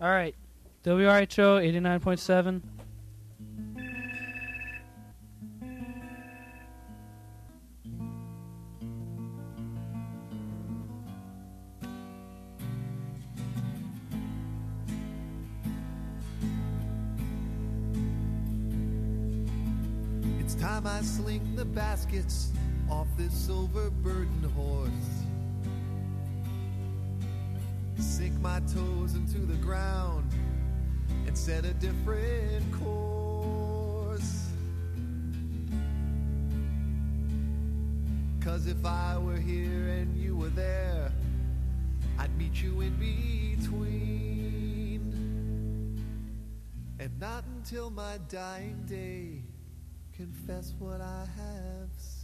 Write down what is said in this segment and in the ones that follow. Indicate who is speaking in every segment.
Speaker 1: All right. WRHO 89.7.
Speaker 2: It's time I sling the baskets off this silver horse sink my toes into the ground and set a different course. Cause if I were here and you were there, I'd meet you in between. And not until my dying day confess what I have seen.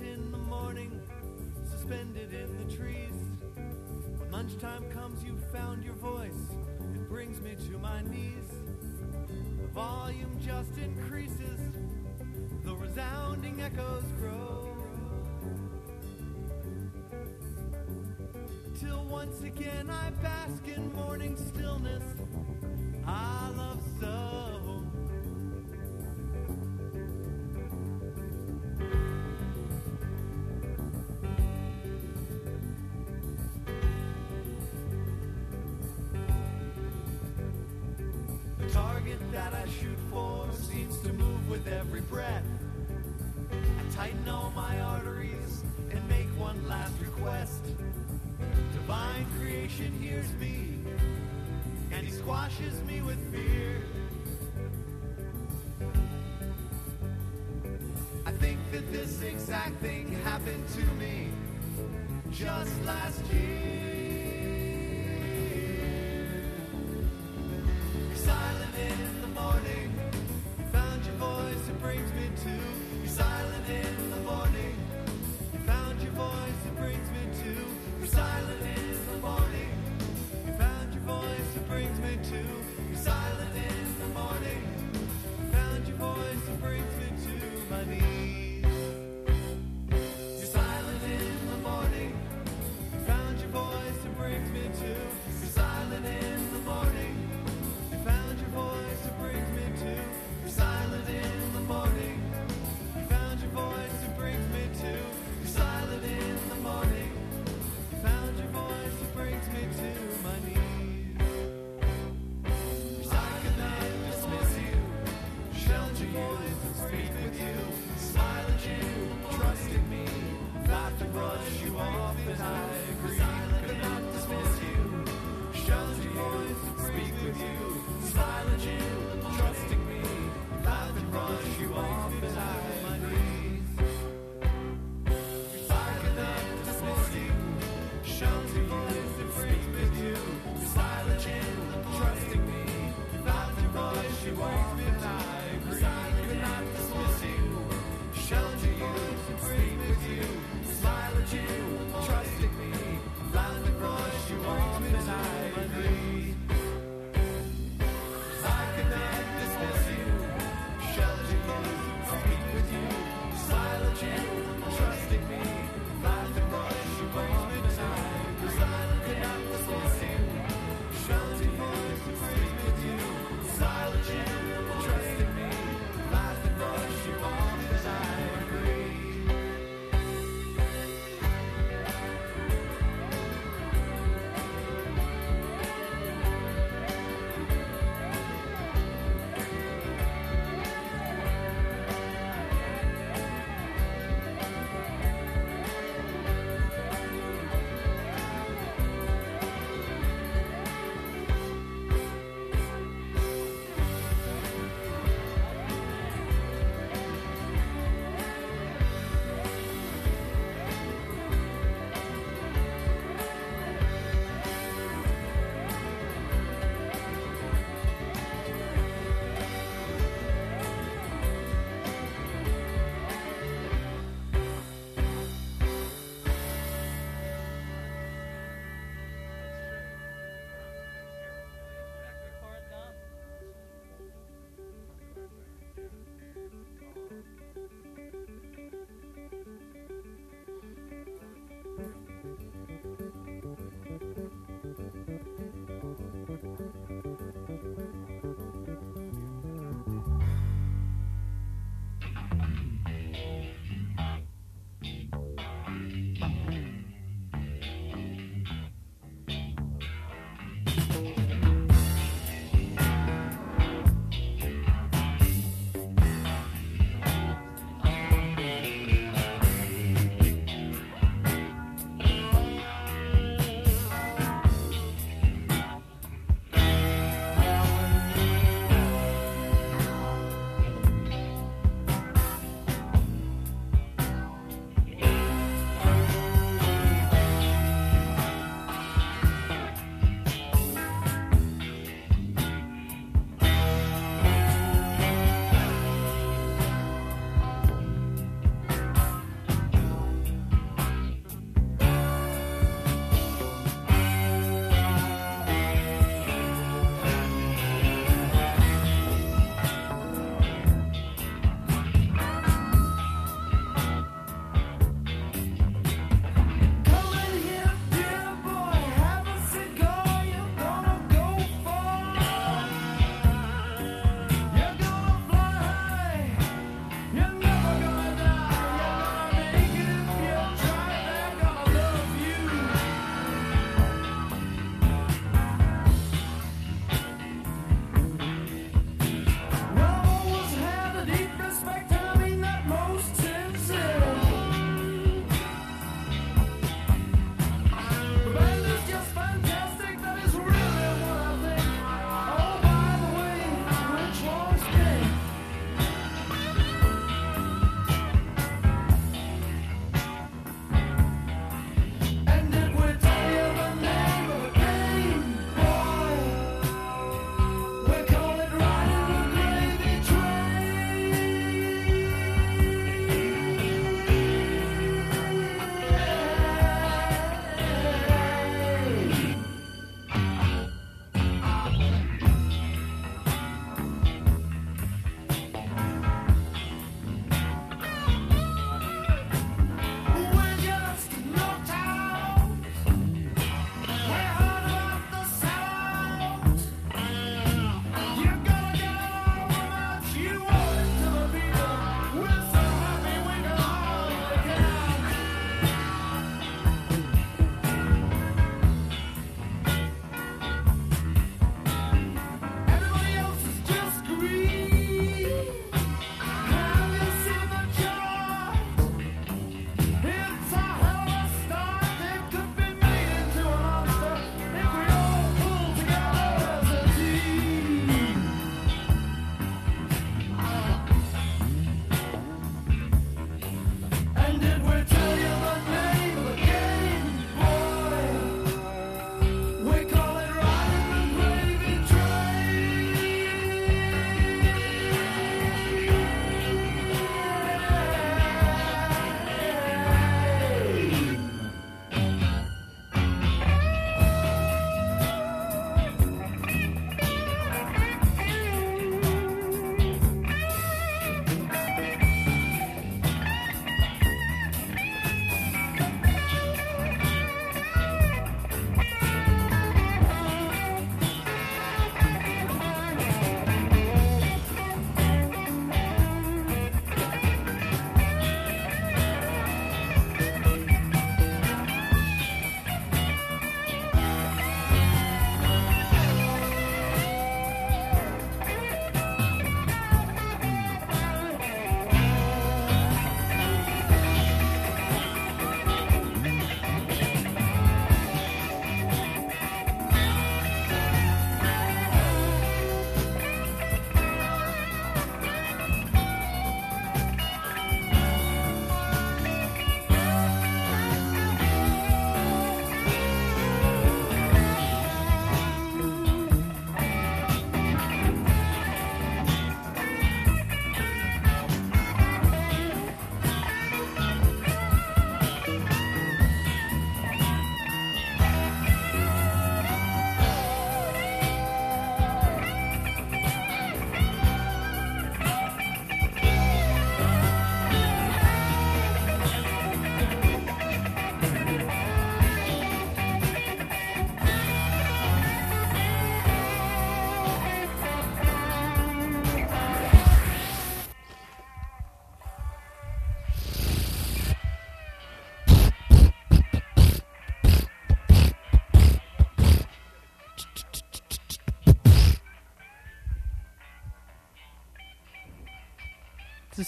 Speaker 3: in the morning, suspended in the trees. When lunchtime comes, you found your voice. It brings me to my knees. The volume just increases, the resounding echoes grow. Till once again I bask in morning stillness. I love washes me with fear. I think that this exact thing happened to me just last year. Silent in the morning.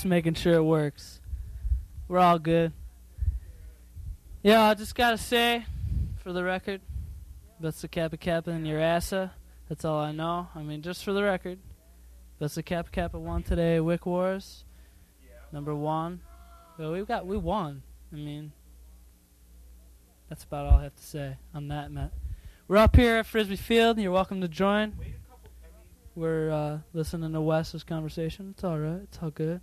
Speaker 4: Just making sure it works. We're all good. Yeah, I just gotta say, for the record, that's the Kappa Kappa in your assa. That's all I know. I mean, just for the record, that's the Kappa Kappa won today. Wick Wars, number one. Well, we got we won. I mean, that's about all I have to say on that, Matt. We're up here at Frisbee Field. and You're welcome to join. We're uh, listening to Wes's conversation. It's all right. It's all good.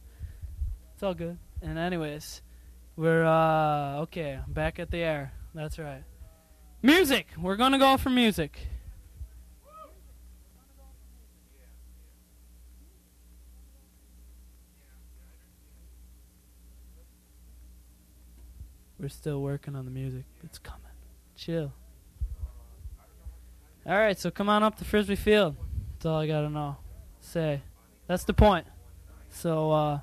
Speaker 4: It's all good. And anyways, we're uh, okay. Back at the air. That's right. Music. We're gonna go for music. We're still working on the music. It's coming. Chill. All right, so come on up to Frisbee Field. That's all I gotta know. Say, that's the point. So uh,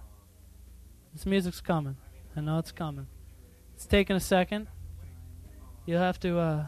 Speaker 4: this music's coming. I know it's coming. It's taking a second. You'll have to. Uh,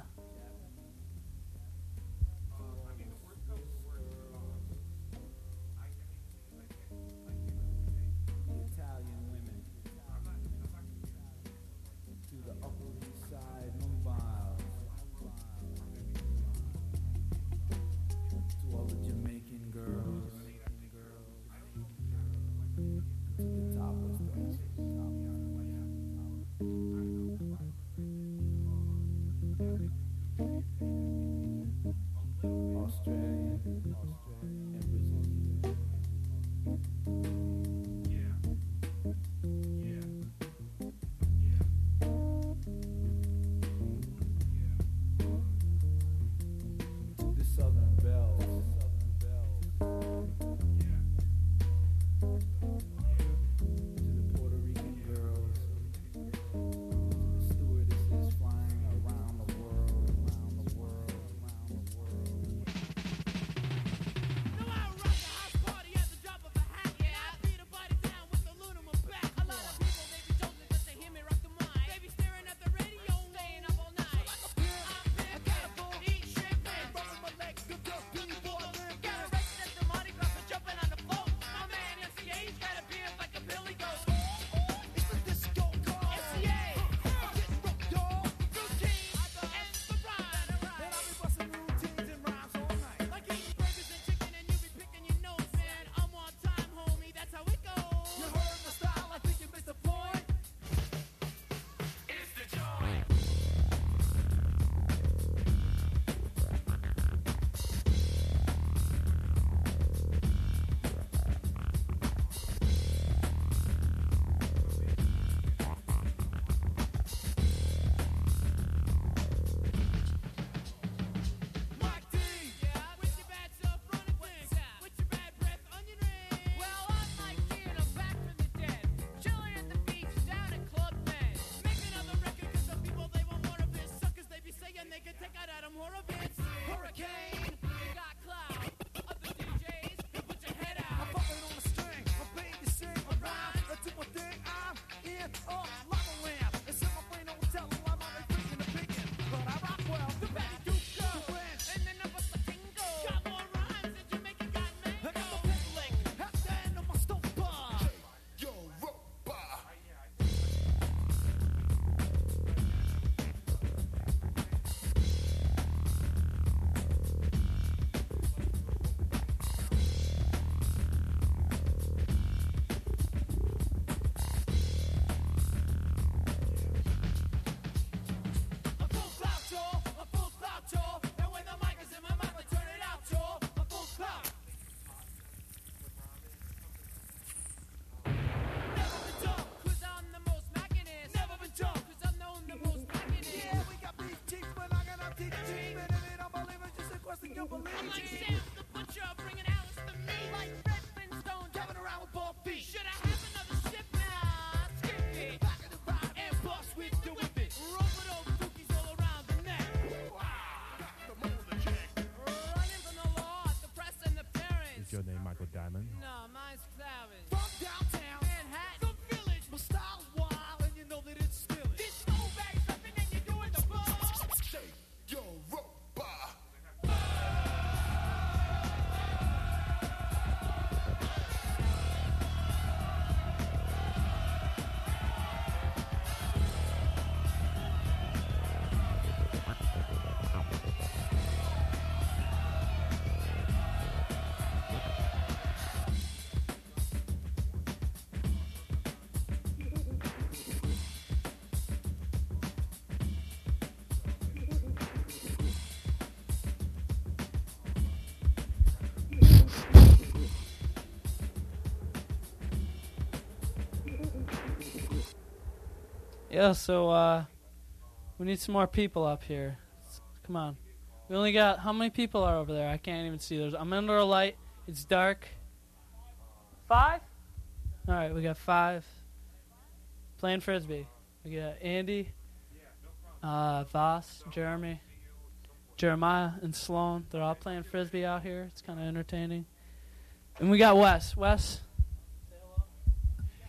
Speaker 5: Diamond?
Speaker 6: No,
Speaker 1: Yeah, so uh, we need some more people up here. Come on. We only got how many people are over there? I can't even see. There's I'm under a light. It's dark. Five. All right, we got five. Playing frisbee. We got Andy, uh, Voss, Jeremy, Jeremiah, and Sloan. They're all playing frisbee out here. It's kind of entertaining. And we got Wes. Wes.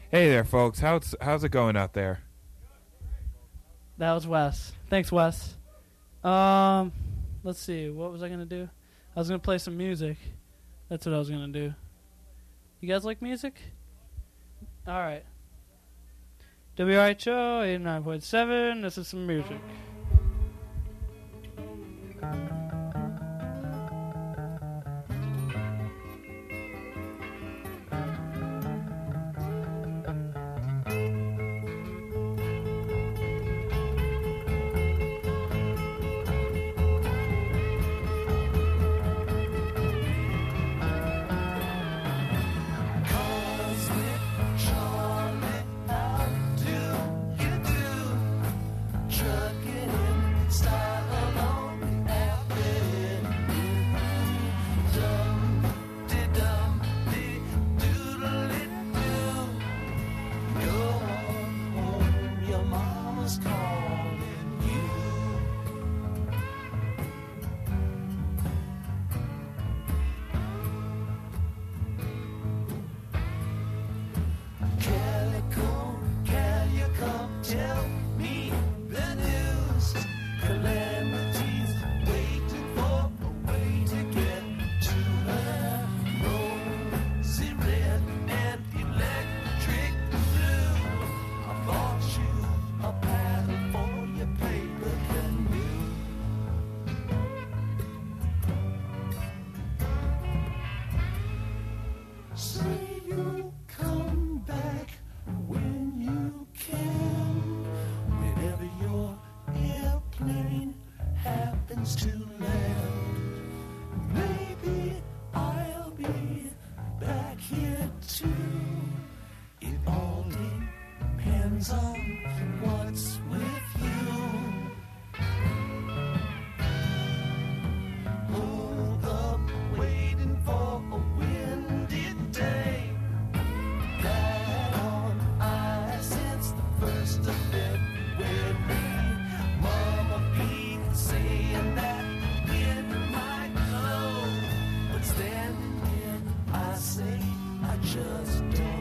Speaker 7: Hey there, folks. How's how's it going out there?
Speaker 1: That was Wes. Thanks, Wes. Um, let's see. What was I gonna do? I was gonna play some music. That's what I was gonna do. You guys like music? All right. Point seven. This is some music.
Speaker 8: Just don't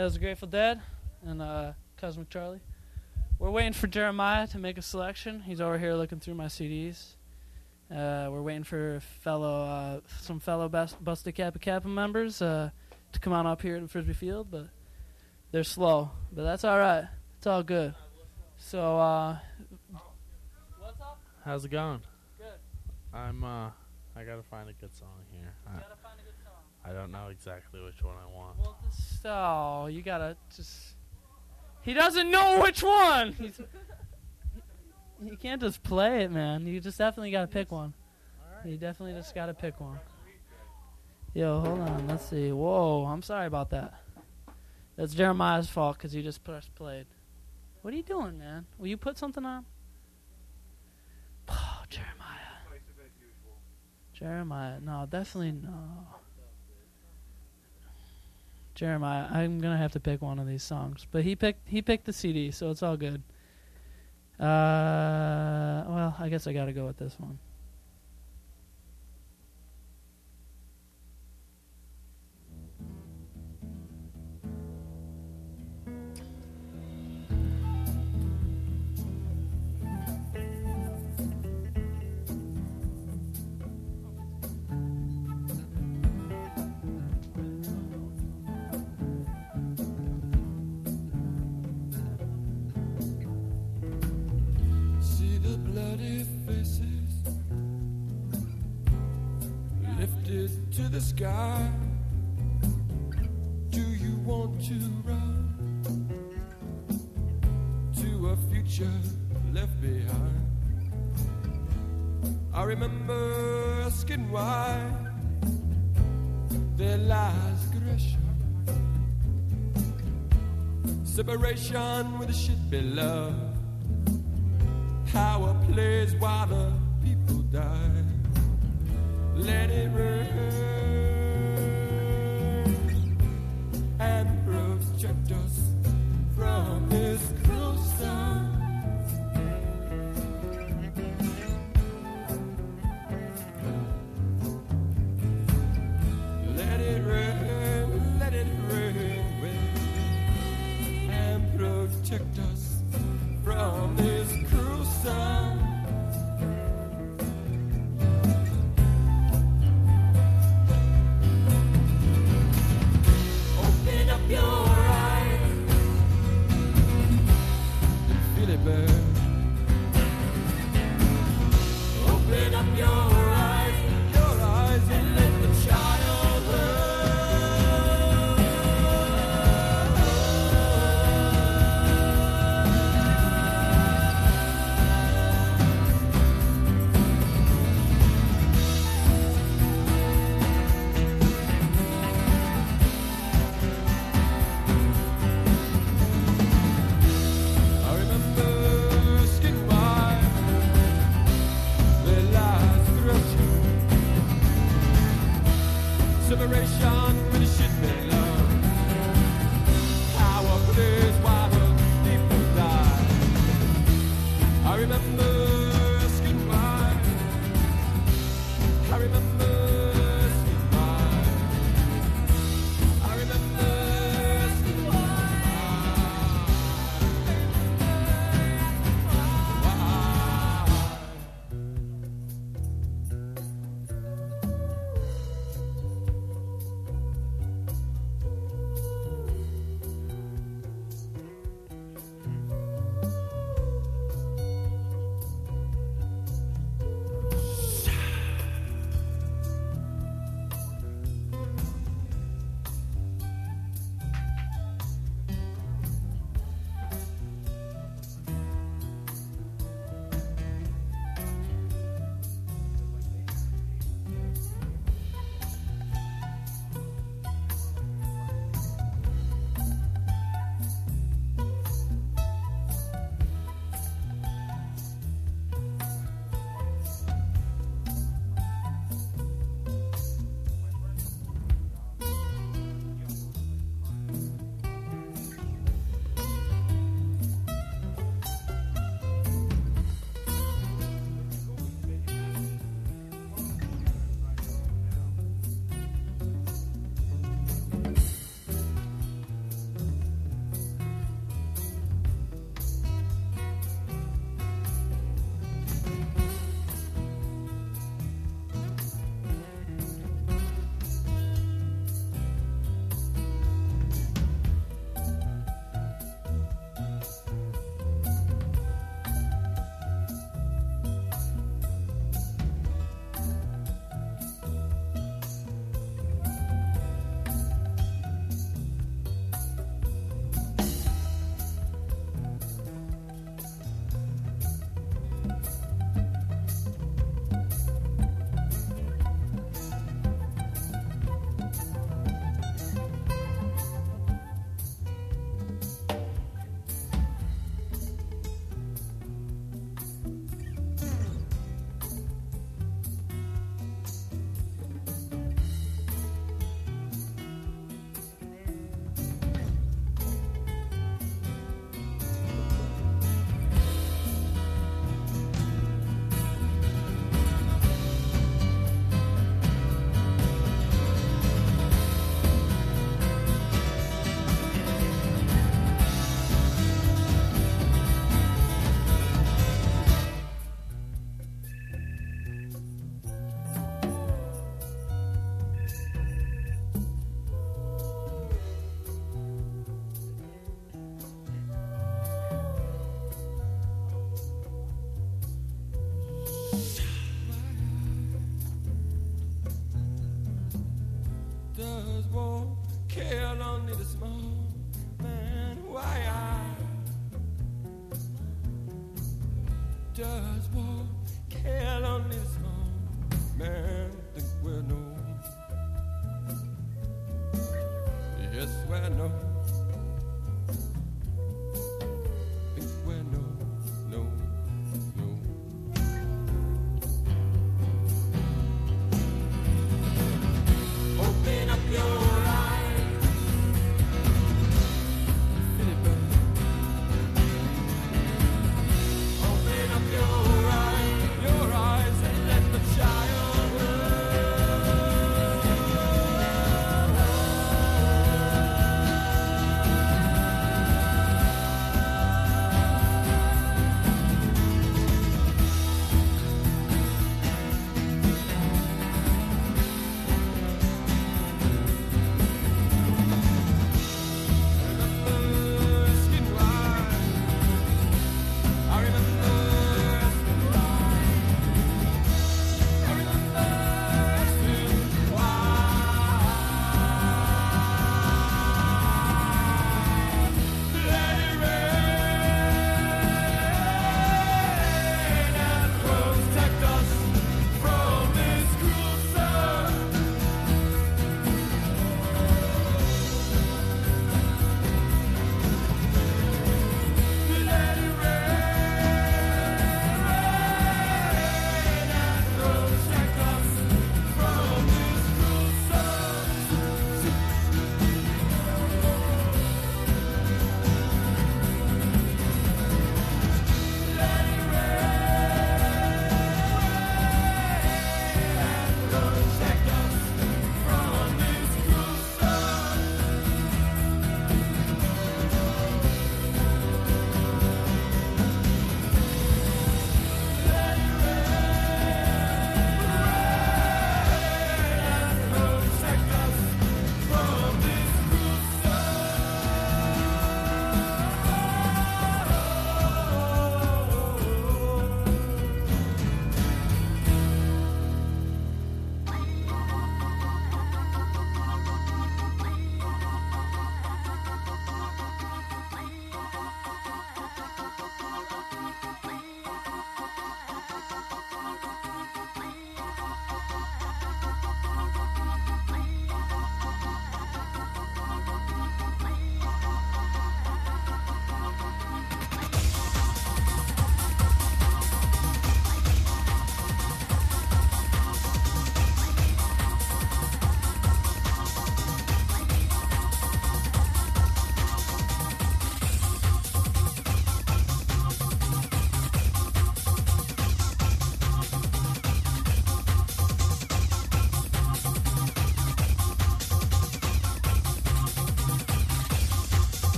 Speaker 1: That was Grateful Dead and uh, Cosmic Charlie. We're waiting for Jeremiah to make a selection. He's over here looking through my CDs. Uh, we're waiting for fellow uh, some fellow Bust- Busted Kappa Kappa members uh, to come on up here in Frisbee Field, but they're slow. But that's all right. It's all good. So, uh, what's up?
Speaker 9: How's it going?
Speaker 1: Good.
Speaker 9: I'm uh I gotta find a good song here. I, don't know exactly which one I want.
Speaker 1: Well, just oh, you gotta just. He doesn't know which one. He's, you can't just play it, man. You just definitely gotta pick one. You definitely just gotta pick one. Yo, hold on. Let's see. Whoa, I'm sorry about that. That's Jeremiah's fault because he just pressed played. What are you doing, man? Will you put something on? Oh, Jeremiah. Jeremiah, no, definitely no. Jeremiah, I'm gonna have to pick one of these songs, but he picked he picked the CD, so it's all good. Uh, well, I guess I gotta go with this one.
Speaker 10: Sky. Do you want to run to a future left behind? I remember asking why there lies aggression. Separation with the shit below power plays while the people die. Let it rain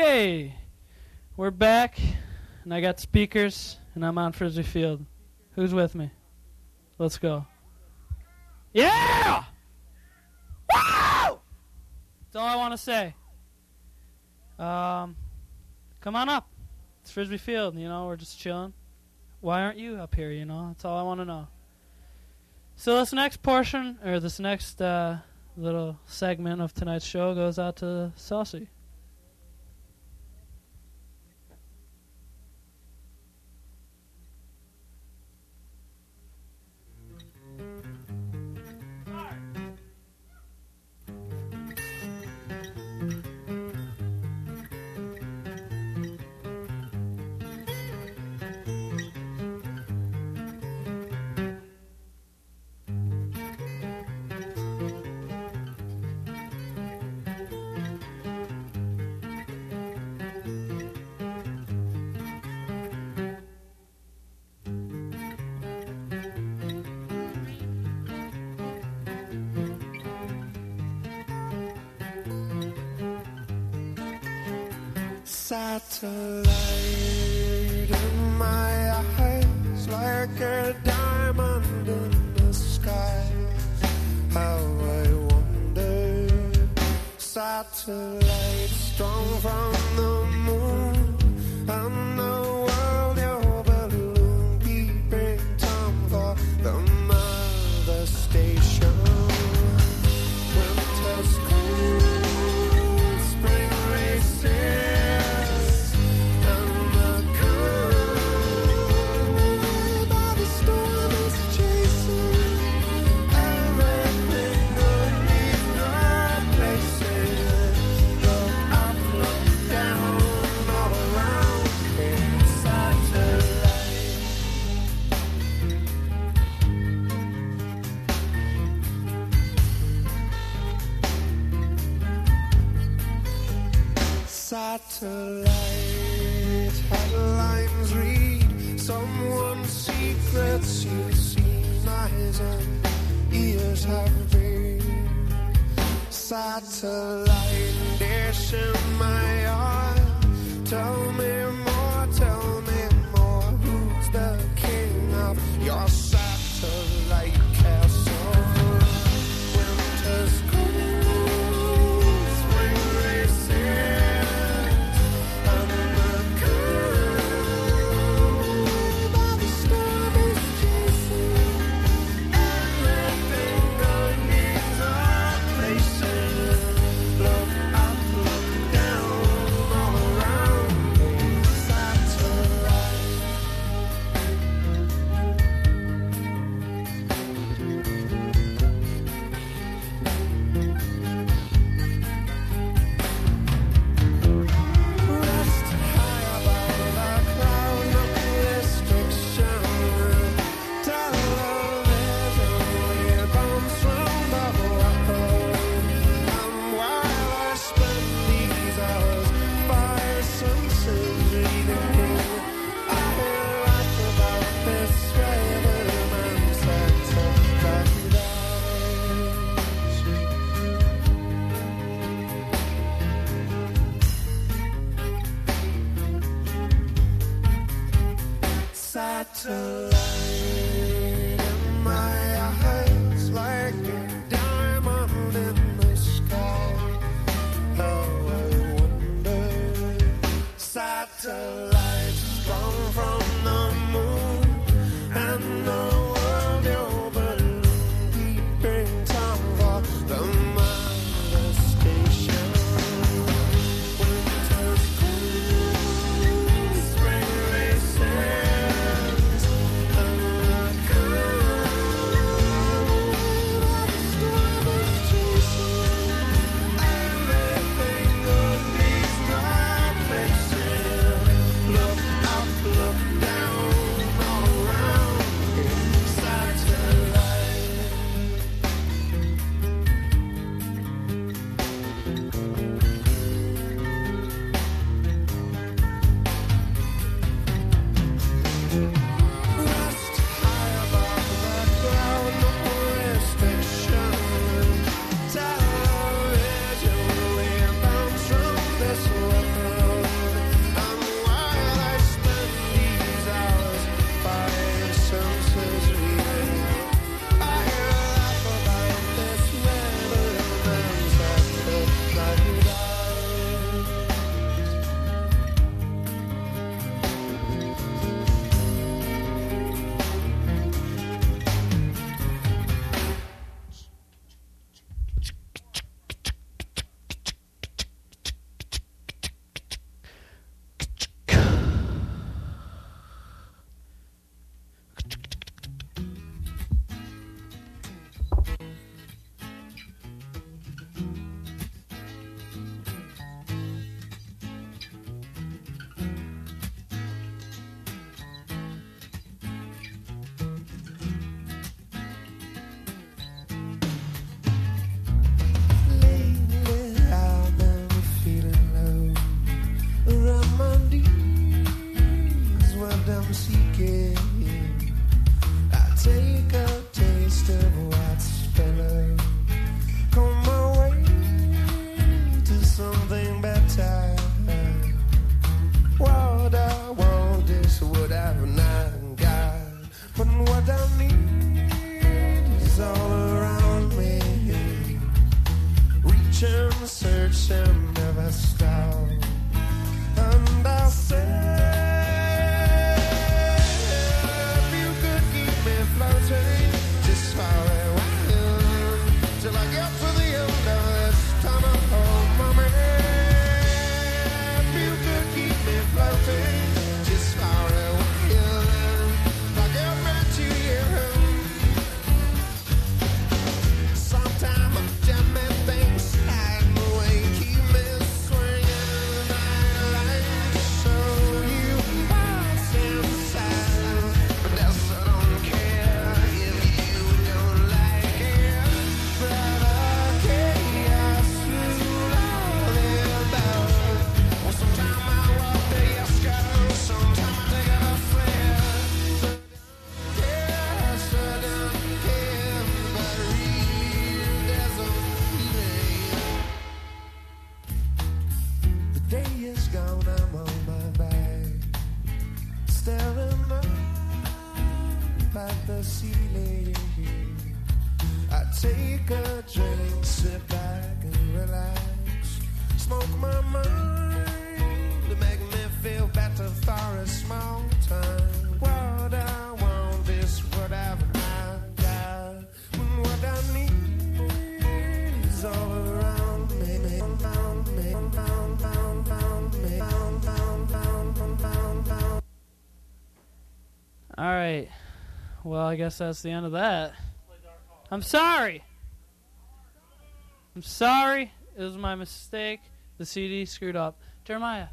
Speaker 1: Okay, we're back, and I got speakers, and I'm on Frisbee Field. Who's with me? Let's go. Yeah! Woo! That's all I want to say. Um, come on up. It's Frisbee Field. You know, we're just chilling. Why aren't you up here? You know, that's all I want to know. So this next portion, or this next uh, little segment of tonight's show, goes out to Saucy.
Speaker 11: Satellite in my eyes, like a diamond in the sky. How I wonder, satellite strong from
Speaker 1: Well, I guess that's the end of that. I'm sorry. I'm sorry. It was my mistake. The CD screwed up. Jeremiah.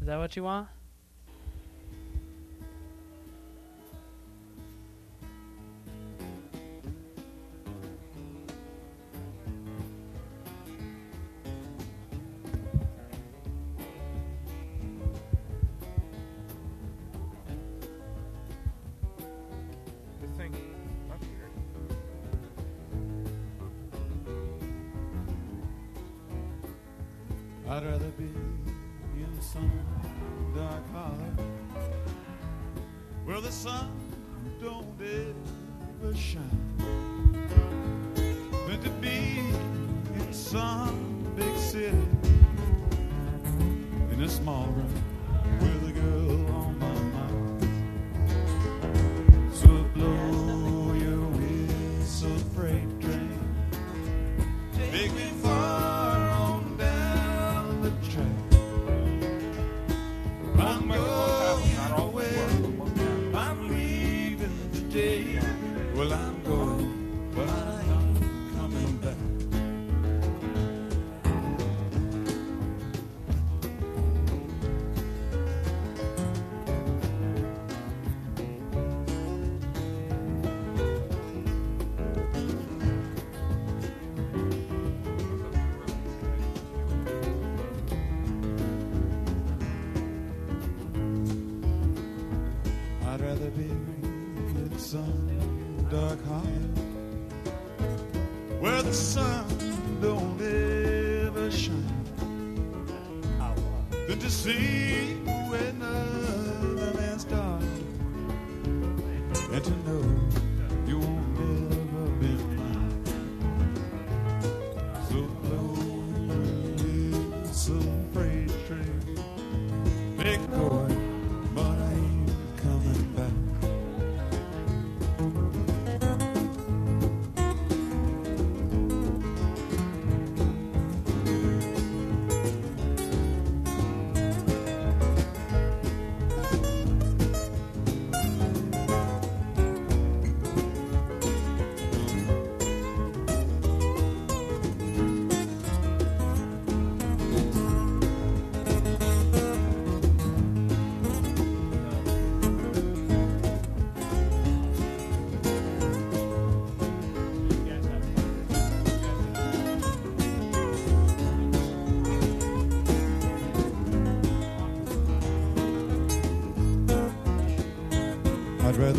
Speaker 1: Is that what you want?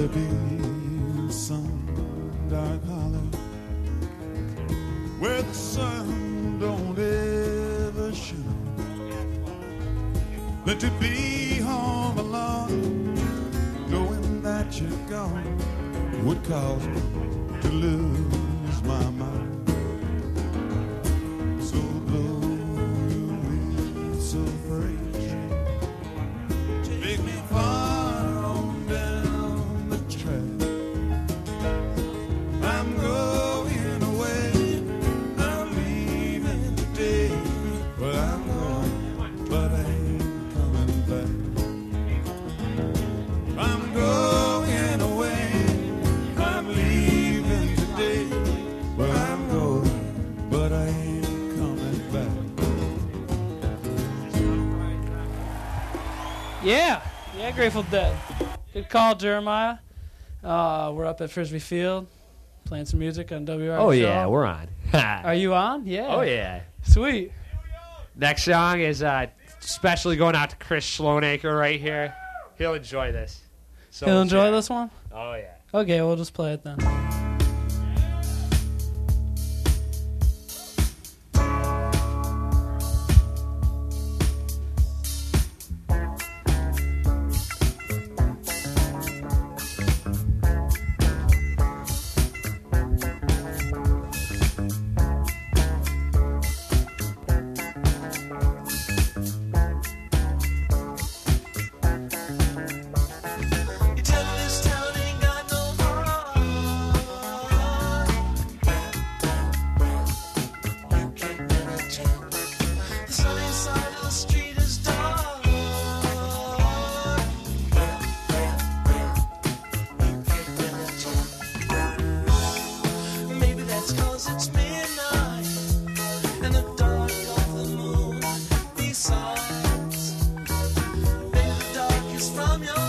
Speaker 12: to be.
Speaker 1: Grateful Dead. Good call, Jeremiah. Uh, we're up at Frisbee Field playing some music on WR.
Speaker 13: Oh, yeah, we're on.
Speaker 1: Are you on? Yeah.
Speaker 13: Oh, yeah.
Speaker 1: Sweet.
Speaker 13: Next song is uh, especially going out to Chris Sloanacre right here. He'll enjoy this. So
Speaker 1: He'll enjoy this one?
Speaker 13: Oh, yeah.
Speaker 1: Okay, we'll just play it then. from your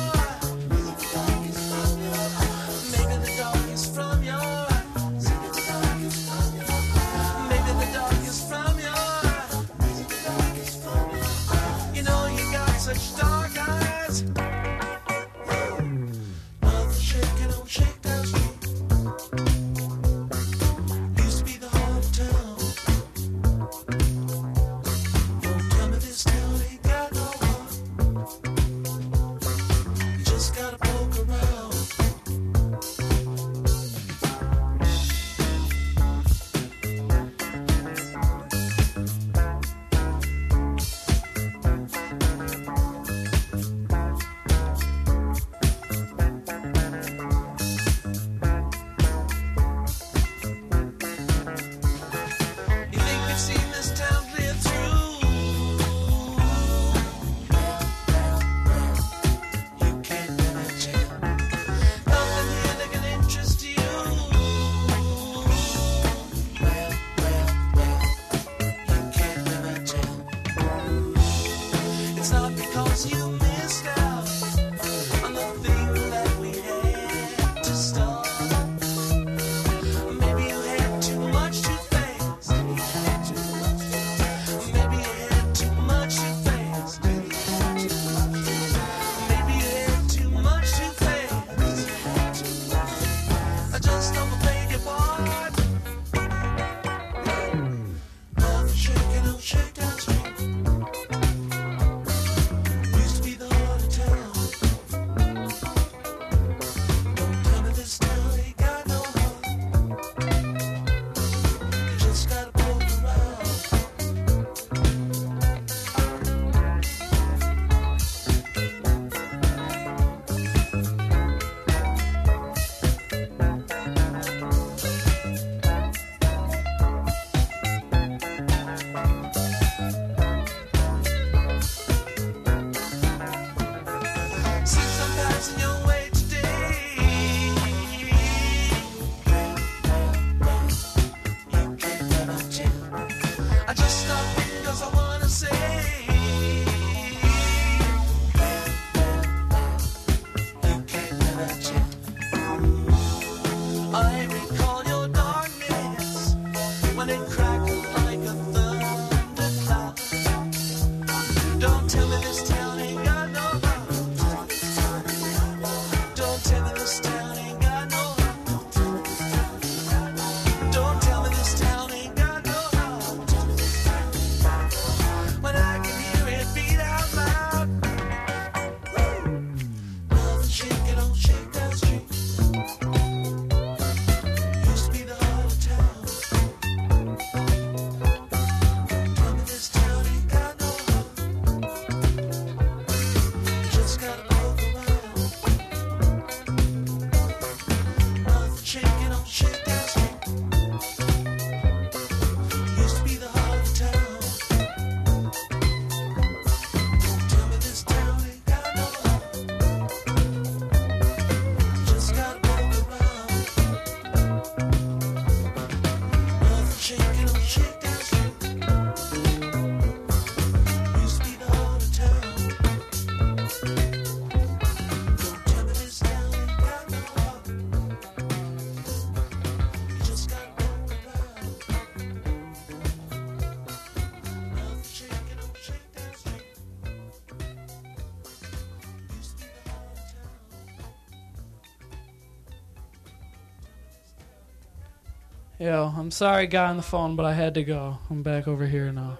Speaker 1: I'm sorry, guy on the phone, but I had to go. I'm back over here now.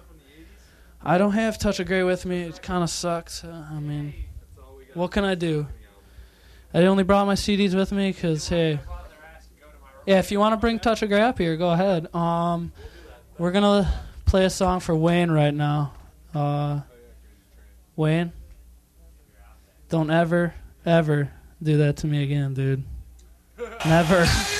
Speaker 1: I don't have Touch of Grey with me. It kind of sucks. Uh, I mean, what can I do? I only brought my CDs with me because, hey, yeah, if you want to bring Touch of Grey up here, go ahead. Um, we're gonna play a song for Wayne right now. Uh, Wayne, don't ever, ever do that to me again, dude. Never.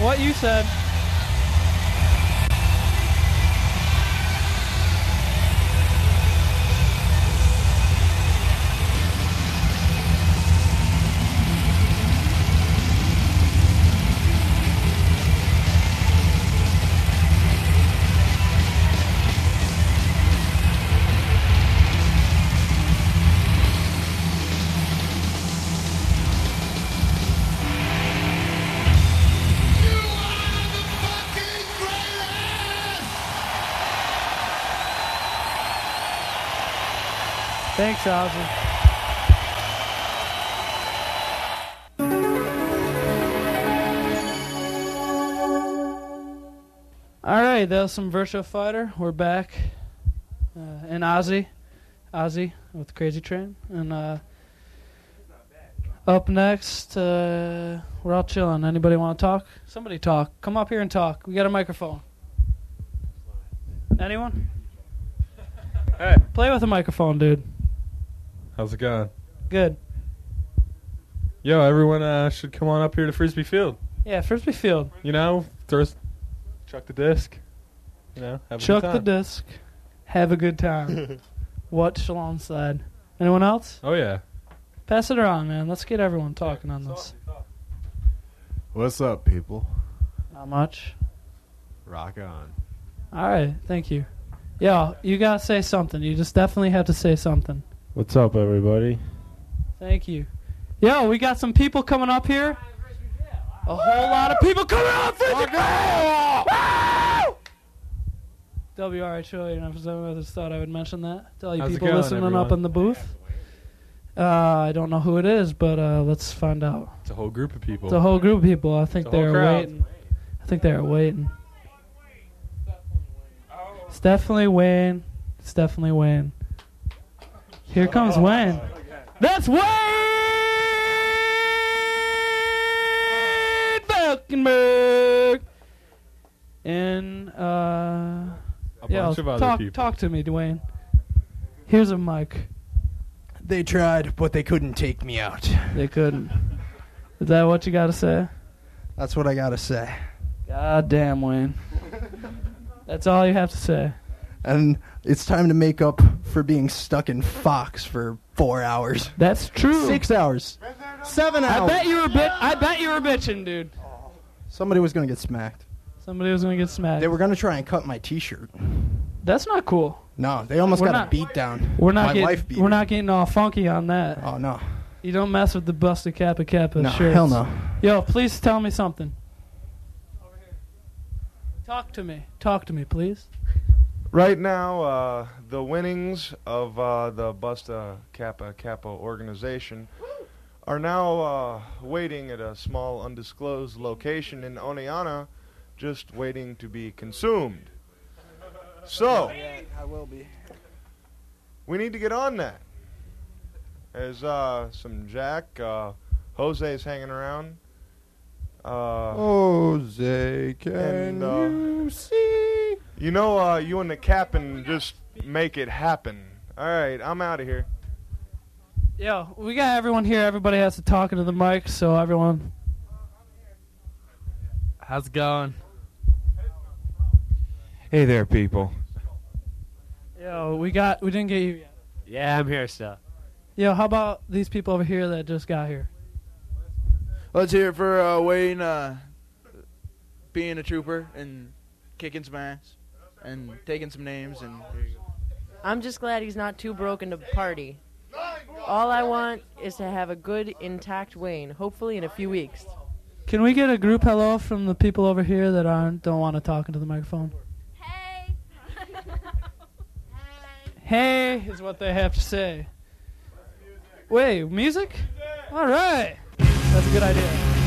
Speaker 1: What you said. Thanks, Ozzy. All right, that was some Virtua Fighter. We're back. Uh, and Ozzy. Ozzy with Crazy Train. And uh, up next, uh, we're all chilling. Anybody want to talk? Somebody talk. Come up here and talk. We got a microphone. Anyone?
Speaker 14: Hey,
Speaker 1: Play with a microphone, dude.
Speaker 14: How's it going?
Speaker 1: Good.
Speaker 14: Yo, everyone uh, should come on up here to Frisbee Field.
Speaker 1: Yeah, Frisbee Field.
Speaker 14: You know, throw, chuck the disc. You know, have a
Speaker 1: Chuck
Speaker 14: good
Speaker 1: the disc. Have a good time. what Watch alongside. Anyone else?
Speaker 14: Oh yeah.
Speaker 1: Pass it around, man. Let's get everyone talking on this.
Speaker 7: What's up, people?
Speaker 1: Not much.
Speaker 7: Rock on.
Speaker 1: All right, thank you. Yo, you gotta say something. You just definitely have to say something.
Speaker 15: What's up, everybody?
Speaker 1: Thank you. Yo, we got some people coming up here. A whole lot of people coming up. Frisbee Field! Woo! WRHO, you know, I just thought I would mention that. Tell you
Speaker 14: How's
Speaker 1: people
Speaker 14: going,
Speaker 1: listening up in the booth. Uh, I don't know who it is, but uh, let's find out.
Speaker 14: It's a whole group of people.
Speaker 1: It's a whole group of people. I think
Speaker 14: It's a whole
Speaker 1: they're
Speaker 14: crowd.
Speaker 1: waiting. I think they're waiting. It's definitely Wayne. It's definitely Wayne. Here comes Wayne. That's Wayne Falkenberg. And uh,
Speaker 14: a
Speaker 1: yeah,
Speaker 14: of other
Speaker 1: talk
Speaker 14: people.
Speaker 1: talk to me, Dwayne. Here's a mic.
Speaker 16: They tried, but they couldn't take me out.
Speaker 1: They couldn't. Is that what you got to say?
Speaker 16: That's what I gotta say.
Speaker 1: God damn, Wayne. That's all you have to say.
Speaker 16: And it's time to make up for being stuck in Fox for four hours.
Speaker 1: That's true.
Speaker 16: Six hours. Seven hours.
Speaker 1: I bet you were bit. I bet you were bitching, dude.
Speaker 16: Somebody was gonna get smacked.
Speaker 1: Somebody was gonna get smacked.
Speaker 16: They were gonna try and cut my T-shirt.
Speaker 1: That's not cool.
Speaker 16: No, they almost
Speaker 1: We're
Speaker 16: got
Speaker 1: not-
Speaker 16: a beat down.
Speaker 1: We're not
Speaker 16: my
Speaker 1: getting.
Speaker 16: wife beat
Speaker 1: We're
Speaker 16: her.
Speaker 1: not getting all funky on that.
Speaker 16: Oh no.
Speaker 1: You don't mess with the busted Kappa Kappa
Speaker 16: No,
Speaker 1: shirts.
Speaker 16: hell no.
Speaker 1: Yo, please tell me something. Talk to me. Talk to me, please.
Speaker 17: Right now, uh, the winnings of uh, the Busta Kappa Kappa organization are now uh, waiting at a small undisclosed location in Oneonta, just waiting to be consumed. So,
Speaker 16: I will be.
Speaker 17: we need to get on that. There's uh, some Jack. Uh, Jose's hanging around. Uh,
Speaker 7: Jose, can
Speaker 17: And, uh,
Speaker 7: you see?
Speaker 17: You know, uh, you and the captain just make it happen. All right, I'm out of here.
Speaker 1: Yo, we got everyone here. Everybody has to talk into the mic, so everyone.
Speaker 9: How's it going?
Speaker 7: Hey there, people.
Speaker 1: Yo, we got. We didn't get you yet.
Speaker 13: Yeah, I'm here still.
Speaker 1: Yo, how about these people over here that just got here?
Speaker 18: Let's hear it for uh, Wayne uh, being a trooper and kicking some ass and taking some names and.
Speaker 8: I'm just glad he's not too broken to party. All I want is to have a good, intact Wayne, hopefully in a few weeks.
Speaker 1: Can we get a group hello from the people over here that aren't don't want to talk into the microphone?
Speaker 19: Hey.
Speaker 1: Hey is what they have to say. Wait, music? All right, that's a good idea.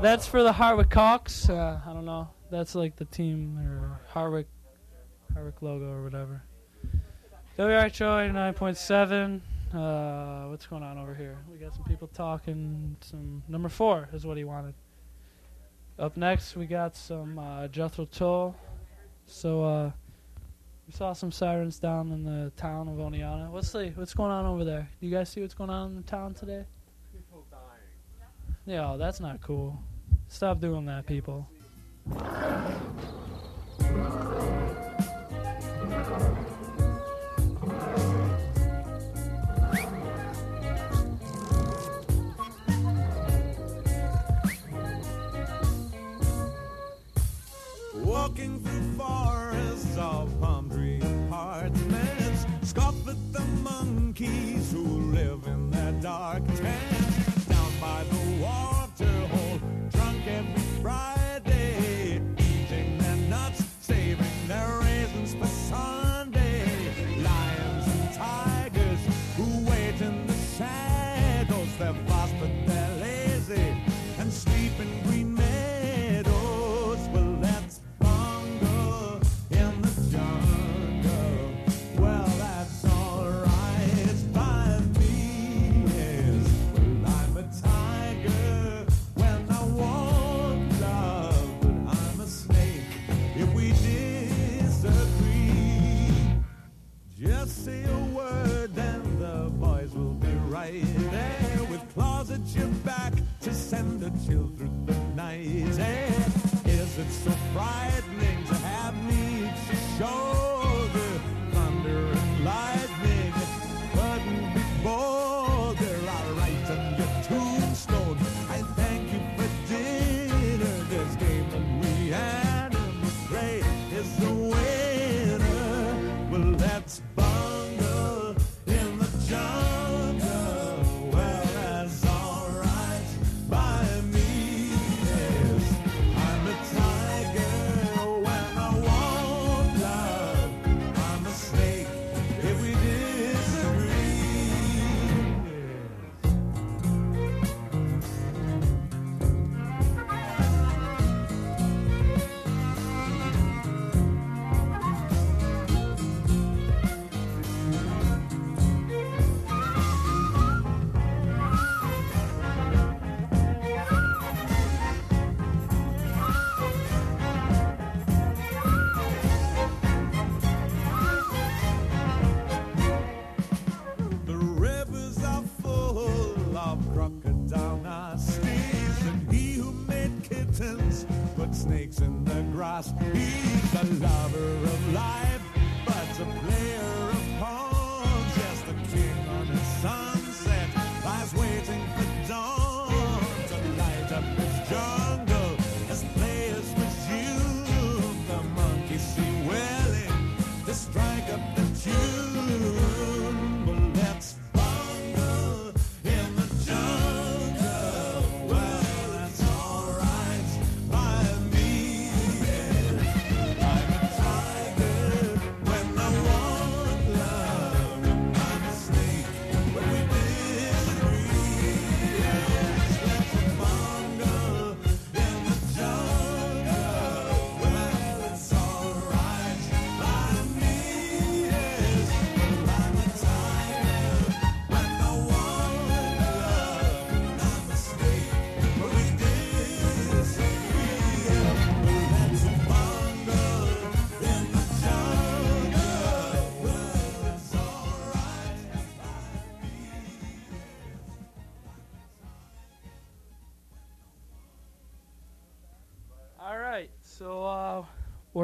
Speaker 1: That's for the Hartwick Cox. Uh, I don't know. That's like the team or Hartwick, Hartwick logo or whatever. WRHO 89.7. Uh, what's going on over here? We got some people talking. Some number four is what he wanted. Up next, we got some uh, Jethro Tull. So uh, we saw some sirens down in the town of Oneonta. What's see what's going on over there? Do you guys see what's going on in the town today? Yeah, that's not cool. Stop doing that, people.
Speaker 12: right.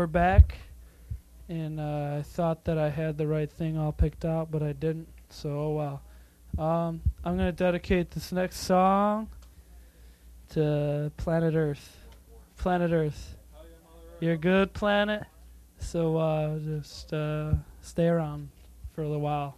Speaker 1: we're back, and uh, I thought that I had the right thing all picked out, but I didn't. So oh well. Um, I'm gonna dedicate this next song to Planet Earth. Planet Earth, you're a good planet. So uh, just uh, stay around for a little while.